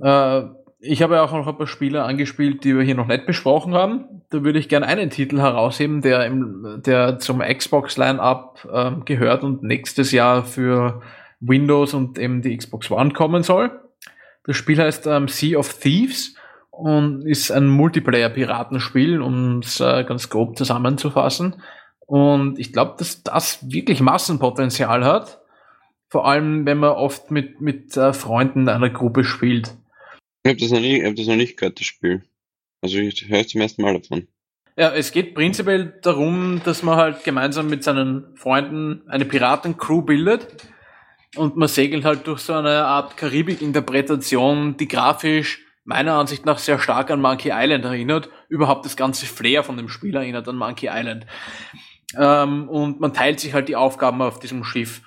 Äh, ich habe ja auch noch ein paar Spiele angespielt, die wir hier noch nicht besprochen haben. Da würde ich gerne einen Titel herausheben, der, im, der zum Xbox Line-Up äh, gehört und nächstes Jahr für Windows und eben die Xbox One kommen soll. Das Spiel heißt ähm, Sea of Thieves und ist ein Multiplayer-Piratenspiel, um es äh, ganz grob zusammenzufassen. Und ich glaube, dass das wirklich Massenpotenzial hat. Vor allem, wenn man oft mit, mit äh, Freunden einer Gruppe spielt. Ich habe das, noch nie, ich hab das noch nicht gehört, das Spiel. Also ich höre zum ersten Mal davon. Ja, es geht prinzipiell darum, dass man halt gemeinsam mit seinen Freunden eine Piratencrew bildet und man segelt halt durch so eine Art Karibik-Interpretation, die grafisch meiner Ansicht nach sehr stark an Monkey Island erinnert, überhaupt das ganze Flair von dem Spiel erinnert an Monkey Island. Ähm, und man teilt sich halt die Aufgaben auf diesem Schiff.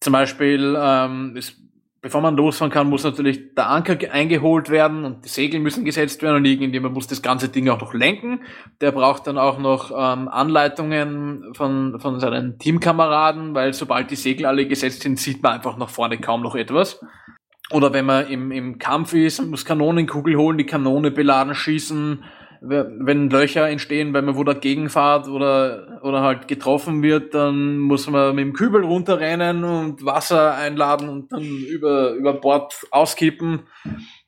Zum Beispiel, ähm, es bevor man losfahren kann, muss natürlich der Anker eingeholt werden und die Segel müssen gesetzt werden und irgendjemand muss das ganze Ding auch noch lenken. Der braucht dann auch noch ähm, Anleitungen von, von seinen Teamkameraden, weil sobald die Segel alle gesetzt sind, sieht man einfach nach vorne kaum noch etwas. Oder wenn man im, im Kampf ist, muss Kanonenkugel holen, die Kanone beladen, schießen, wenn Löcher entstehen, weil man wo dagegen fährt oder, oder halt getroffen wird, dann muss man mit dem Kübel runterrennen und Wasser einladen und dann über, über Bord auskippen,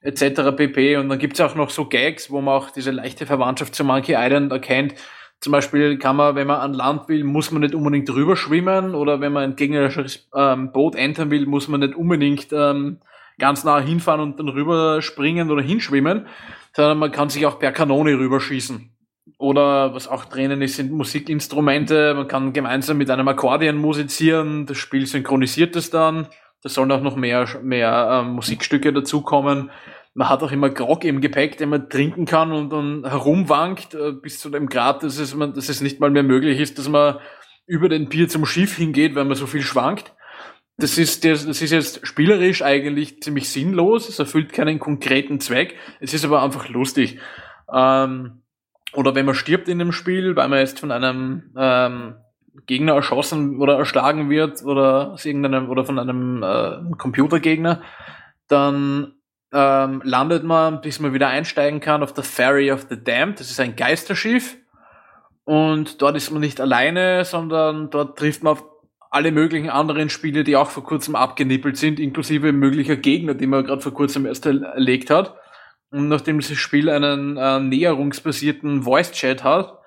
etc. pp. Und dann gibt's auch noch so Gags, wo man auch diese leichte Verwandtschaft zu Monkey Island erkennt. Zum Beispiel kann man, wenn man an Land will, muss man nicht unbedingt drüber schwimmen oder wenn man ein gegnerisches ähm, Boot entern will, muss man nicht unbedingt ähm, ganz nah hinfahren und dann rüber springen oder hinschwimmen, sondern man kann sich auch per Kanone rüberschießen. Oder was auch drinnen ist, sind Musikinstrumente. Man kann gemeinsam mit einem Akkordeon musizieren. Das Spiel synchronisiert es dann. Da sollen auch noch mehr, mehr ähm, Musikstücke dazukommen. Man hat auch immer Grog im Gepäck, den man trinken kann und dann herumwankt äh, bis zu dem Grad, dass es, man, dass es nicht mal mehr möglich ist, dass man über den Bier zum Schiff hingeht, weil man so viel schwankt. Das ist, das ist jetzt spielerisch eigentlich ziemlich sinnlos. Es erfüllt keinen konkreten Zweck. Es ist aber einfach lustig. Ähm, oder wenn man stirbt in dem Spiel, weil man jetzt von einem ähm, Gegner erschossen oder erschlagen wird oder aus irgendeinem oder von einem äh, Computergegner, dann ähm, landet man, bis man wieder einsteigen kann, auf der Ferry of the Damned. Das ist ein Geisterschiff. Und dort ist man nicht alleine, sondern dort trifft man auf alle möglichen anderen Spiele, die auch vor kurzem abgenippelt sind, inklusive möglicher Gegner, die man gerade vor kurzem erst erlegt hat. Und nachdem das Spiel einen äh, näherungsbasierten Voice-Chat hat,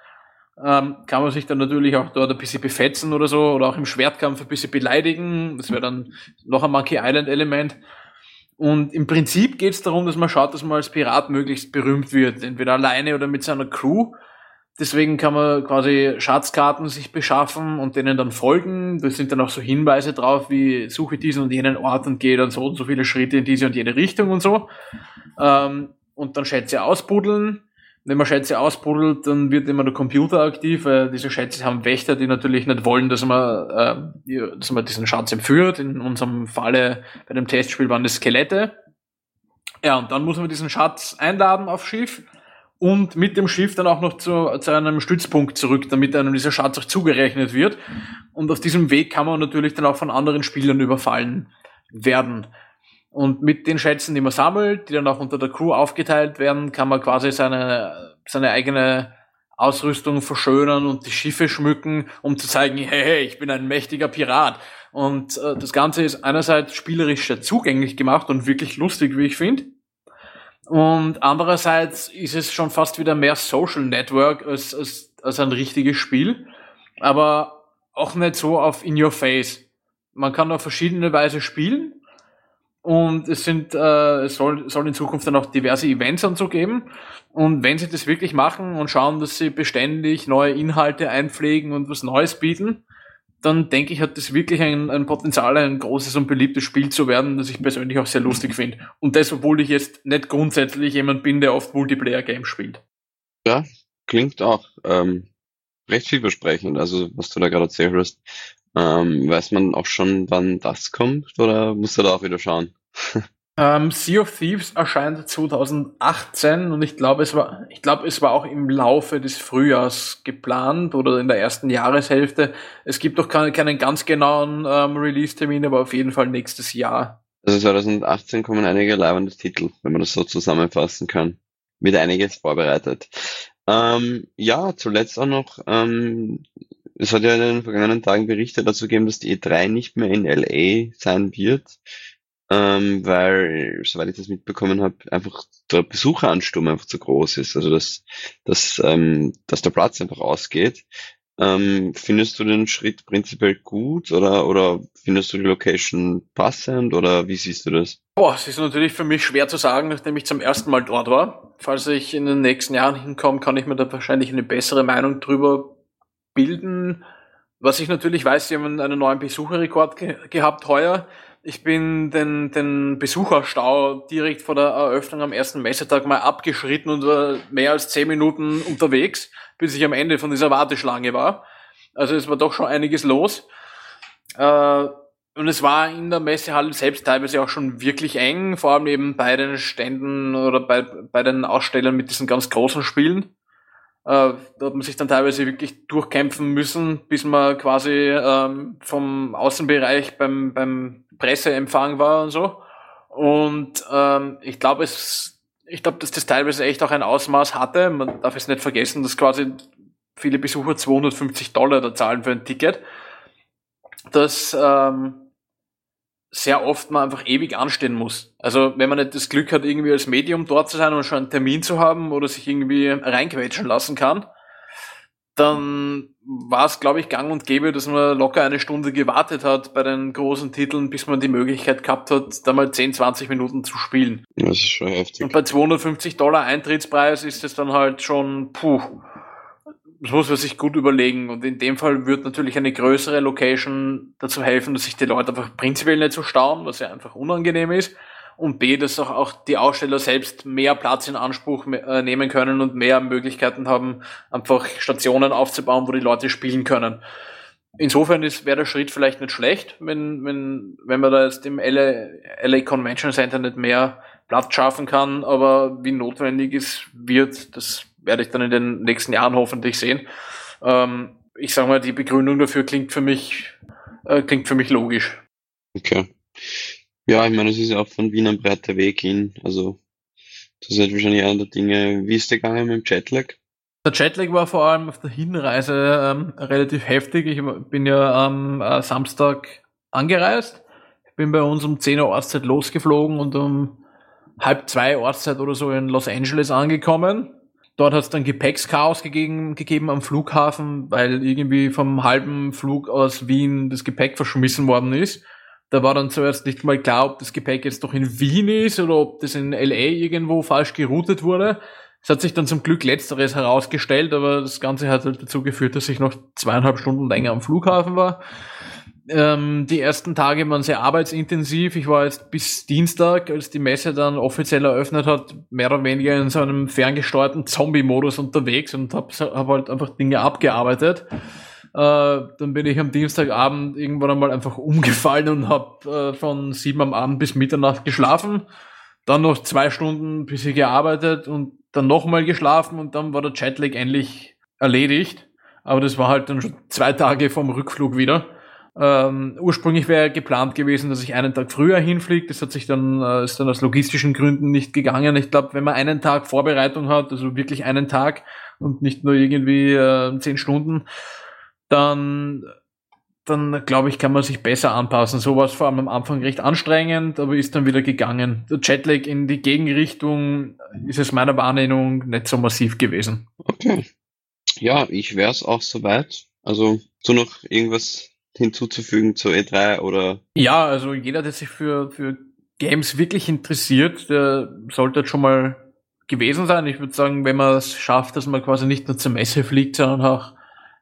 ähm, kann man sich dann natürlich auch dort ein bisschen befetzen oder so, oder auch im Schwertkampf ein bisschen beleidigen. Das wäre dann noch ein Monkey Island-Element. Und im Prinzip geht es darum, dass man schaut, dass man als Pirat möglichst berühmt wird, entweder alleine oder mit seiner Crew. Deswegen kann man quasi Schatzkarten sich beschaffen und denen dann folgen. Da sind dann auch so Hinweise drauf, wie suche diesen und jenen Ort und gehe dann so und so viele Schritte in diese und jene Richtung und so. Ähm, und dann Schätze ausbuddeln. Wenn man Schätze ausbuddelt, dann wird immer der Computer aktiv, weil diese Schätze haben Wächter, die natürlich nicht wollen, dass man, äh, dass man diesen Schatz entführt. In unserem Falle bei dem Testspiel waren das Skelette. Ja, und dann muss man diesen Schatz einladen aufs Schiff und mit dem Schiff dann auch noch zu, zu einem Stützpunkt zurück, damit einem dieser Schatz auch zugerechnet wird. Und auf diesem Weg kann man natürlich dann auch von anderen Spielern überfallen werden. Und mit den Schätzen, die man sammelt, die dann auch unter der Crew aufgeteilt werden, kann man quasi seine, seine eigene Ausrüstung verschönern und die Schiffe schmücken, um zu zeigen, hey, hey, ich bin ein mächtiger Pirat. Und äh, das Ganze ist einerseits spielerisch sehr zugänglich gemacht und wirklich lustig, wie ich finde. Und andererseits ist es schon fast wieder mehr Social Network als, als, als ein richtiges Spiel. Aber auch nicht so auf in your face. Man kann auf verschiedene Weise spielen. Und es sind, äh, es soll, soll in Zukunft dann auch diverse Events und so geben. Und wenn sie das wirklich machen und schauen, dass sie beständig neue Inhalte einpflegen und was Neues bieten, dann denke ich, hat das wirklich ein, ein Potenzial, ein großes und beliebtes Spiel zu werden, das ich persönlich auch sehr lustig finde. Und das, obwohl ich jetzt nicht grundsätzlich jemand bin, der oft Multiplayer-Games spielt. Ja, klingt auch ähm, recht vielversprechend, also was du da gerade erzählt hast. Ähm, weiß man auch schon, wann das kommt oder musst du da auch wieder schauen? Ähm, sea of Thieves erscheint 2018 und ich glaube, es war, ich glaube, es war auch im Laufe des Frühjahrs geplant oder in der ersten Jahreshälfte. Es gibt doch keinen, keinen ganz genauen ähm, Release-Termin, aber auf jeden Fall nächstes Jahr. Also 2018 kommen einige leibende Titel, wenn man das so zusammenfassen kann. Mit einiges vorbereitet. Ähm, ja, zuletzt auch noch, ähm, es hat ja in den vergangenen Tagen Berichte dazu gegeben, dass die E3 nicht mehr in LA sein wird ähm, weil, soweit ich das mitbekommen habe, einfach der Besucheransturm einfach zu groß ist. Also dass, dass, ähm, dass der Platz einfach ausgeht. Ähm, findest du den Schritt prinzipiell gut oder, oder findest du die Location passend oder wie siehst du das? Boah, es ist natürlich für mich schwer zu sagen, nachdem ich zum ersten Mal dort war. Falls ich in den nächsten Jahren hinkomme, kann ich mir da wahrscheinlich eine bessere Meinung drüber bilden. Was ich natürlich weiß, sie haben einen neuen Besucherrekord ge gehabt heuer. Ich bin den, den Besucherstau direkt vor der Eröffnung am ersten Messetag mal abgeschritten und war mehr als zehn Minuten unterwegs, bis ich am Ende von dieser Warteschlange war. Also es war doch schon einiges los. Äh, und es war in der Messehalle selbst teilweise auch schon wirklich eng, vor allem eben bei den Ständen oder bei, bei den Ausstellern mit diesen ganz großen Spielen. Äh, da hat man sich dann teilweise wirklich durchkämpfen müssen, bis man quasi ähm, vom Außenbereich beim, beim Presseempfang war und so. Und ähm, ich glaube, es, ich glaube, dass das teilweise echt auch ein Ausmaß hatte. Man darf es nicht vergessen, dass quasi viele Besucher 250 Dollar da zahlen für ein Ticket. Dass ähm, sehr oft man einfach ewig anstehen muss. Also wenn man nicht das Glück hat, irgendwie als Medium dort zu sein und schon einen Termin zu haben oder sich irgendwie reinquetschen lassen kann, dann war es, glaube ich, gang und gäbe, dass man locker eine Stunde gewartet hat bei den großen Titeln, bis man die Möglichkeit gehabt hat, da mal 10, 20 Minuten zu spielen. Das ist schon heftig. Und bei 250 Dollar Eintrittspreis ist es dann halt schon, puh, das muss man sich gut überlegen. Und in dem Fall wird natürlich eine größere Location dazu helfen, dass sich die Leute einfach prinzipiell nicht so stauen, was ja einfach unangenehm ist und B, dass auch, auch die Aussteller selbst mehr Platz in Anspruch äh, nehmen können und mehr Möglichkeiten haben, einfach Stationen aufzubauen, wo die Leute spielen können. Insofern wäre der Schritt vielleicht nicht schlecht, wenn, wenn, wenn man da jetzt im LA, LA Convention Center nicht mehr Platz schaffen kann, aber wie notwendig es wird, das werde ich dann in den nächsten Jahren hoffentlich sehen. Ähm, ich sage mal, die Begründung dafür klingt für mich, äh, klingt für mich logisch. Okay. Ja, ich meine, es ist ja auch von Wien ein breiter Weg hin. Also, das ist halt wahrscheinlich einer der Dinge. Wie ist der gegangen mit dem Jetlag? Der Jetlag war vor allem auf der Hinreise ähm, relativ heftig. Ich bin ja am äh, Samstag angereist. Ich bin bei uns um 10 Uhr Ortszeit losgeflogen und um halb zwei Ortszeit oder so in Los Angeles angekommen. Dort hat es dann Gepäckschaos gegeben, gegeben am Flughafen, weil irgendwie vom halben Flug aus Wien das Gepäck verschmissen worden ist. Da war dann zuerst nicht mal klar, ob das Gepäck jetzt doch in Wien ist oder ob das in LA irgendwo falsch geroutet wurde. Es hat sich dann zum Glück letzteres herausgestellt, aber das Ganze hat halt dazu geführt, dass ich noch zweieinhalb Stunden länger am Flughafen war. Ähm, die ersten Tage waren sehr arbeitsintensiv. Ich war jetzt bis Dienstag, als die Messe dann offiziell eröffnet hat, mehr oder weniger in so einem ferngesteuerten Zombie-Modus unterwegs und habe hab halt einfach Dinge abgearbeitet. Äh, dann bin ich am Dienstagabend irgendwann einmal einfach umgefallen und habe äh, von sieben am Abend bis Mitternacht geschlafen. Dann noch zwei Stunden bis ich gearbeitet und dann nochmal geschlafen und dann war der Jetlag endlich erledigt. Aber das war halt dann schon zwei Tage vom Rückflug wieder. Ähm, ursprünglich wäre geplant gewesen, dass ich einen Tag früher hinfliege. Das hat sich dann, äh, ist dann aus logistischen Gründen nicht gegangen. Ich glaube, wenn man einen Tag Vorbereitung hat, also wirklich einen Tag und nicht nur irgendwie äh, zehn Stunden, dann, dann glaube ich, kann man sich besser anpassen. So war es vor allem am Anfang recht anstrengend, aber ist dann wieder gegangen. Der Jetlag in die Gegenrichtung ist es meiner Wahrnehmung nicht so massiv gewesen. Okay. Ja, ich wäre es auch soweit. Also, so noch irgendwas hinzuzufügen zur E3 oder? Ja, also jeder, der sich für, für Games wirklich interessiert, der sollte jetzt schon mal gewesen sein. Ich würde sagen, wenn man es schafft, dass man quasi nicht nur zur Messe fliegt, sondern auch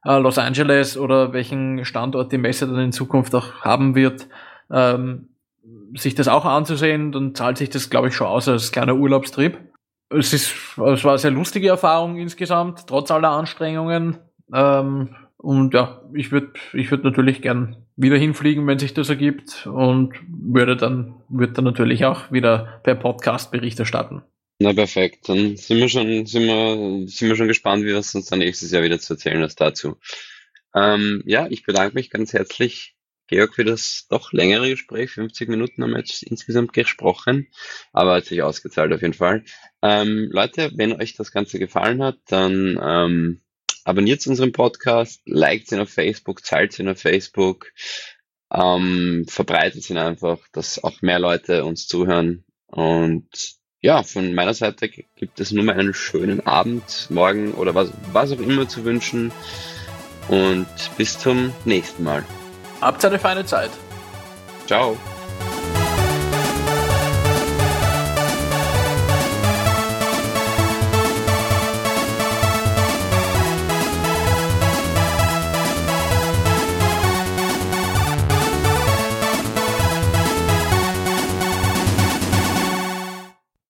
äh, Los Angeles oder welchen Standort die Messe dann in Zukunft auch haben wird, ähm, sich das auch anzusehen, dann zahlt sich das, glaube ich, schon aus als kleiner Urlaubstrip. Es ist, es war eine sehr lustige Erfahrung insgesamt, trotz aller Anstrengungen. Ähm, und ja, ich würde ich würd natürlich gern wieder hinfliegen, wenn sich das ergibt und würde dann, würde dann natürlich auch wieder per Podcast Bericht erstatten. Na perfekt, dann sind wir schon, sind wir, sind wir schon gespannt, wie was uns dann nächstes Jahr wieder zu erzählen hast dazu. Ähm, ja, ich bedanke mich ganz herzlich, Georg, für das doch längere Gespräch. 50 Minuten haben wir jetzt insgesamt gesprochen, aber hat sich ausgezahlt auf jeden Fall. Ähm, Leute, wenn euch das Ganze gefallen hat, dann ähm, abonniert unseren Podcast, liked ihn auf Facebook, teilt ihn auf Facebook, ähm, verbreitet ihn einfach, dass auch mehr Leute uns zuhören. Und ja, von meiner Seite gibt es nur mal einen schönen Abend, morgen oder was, was auch immer zu wünschen. Und bis zum nächsten Mal. Habt eine feine Zeit. Ciao.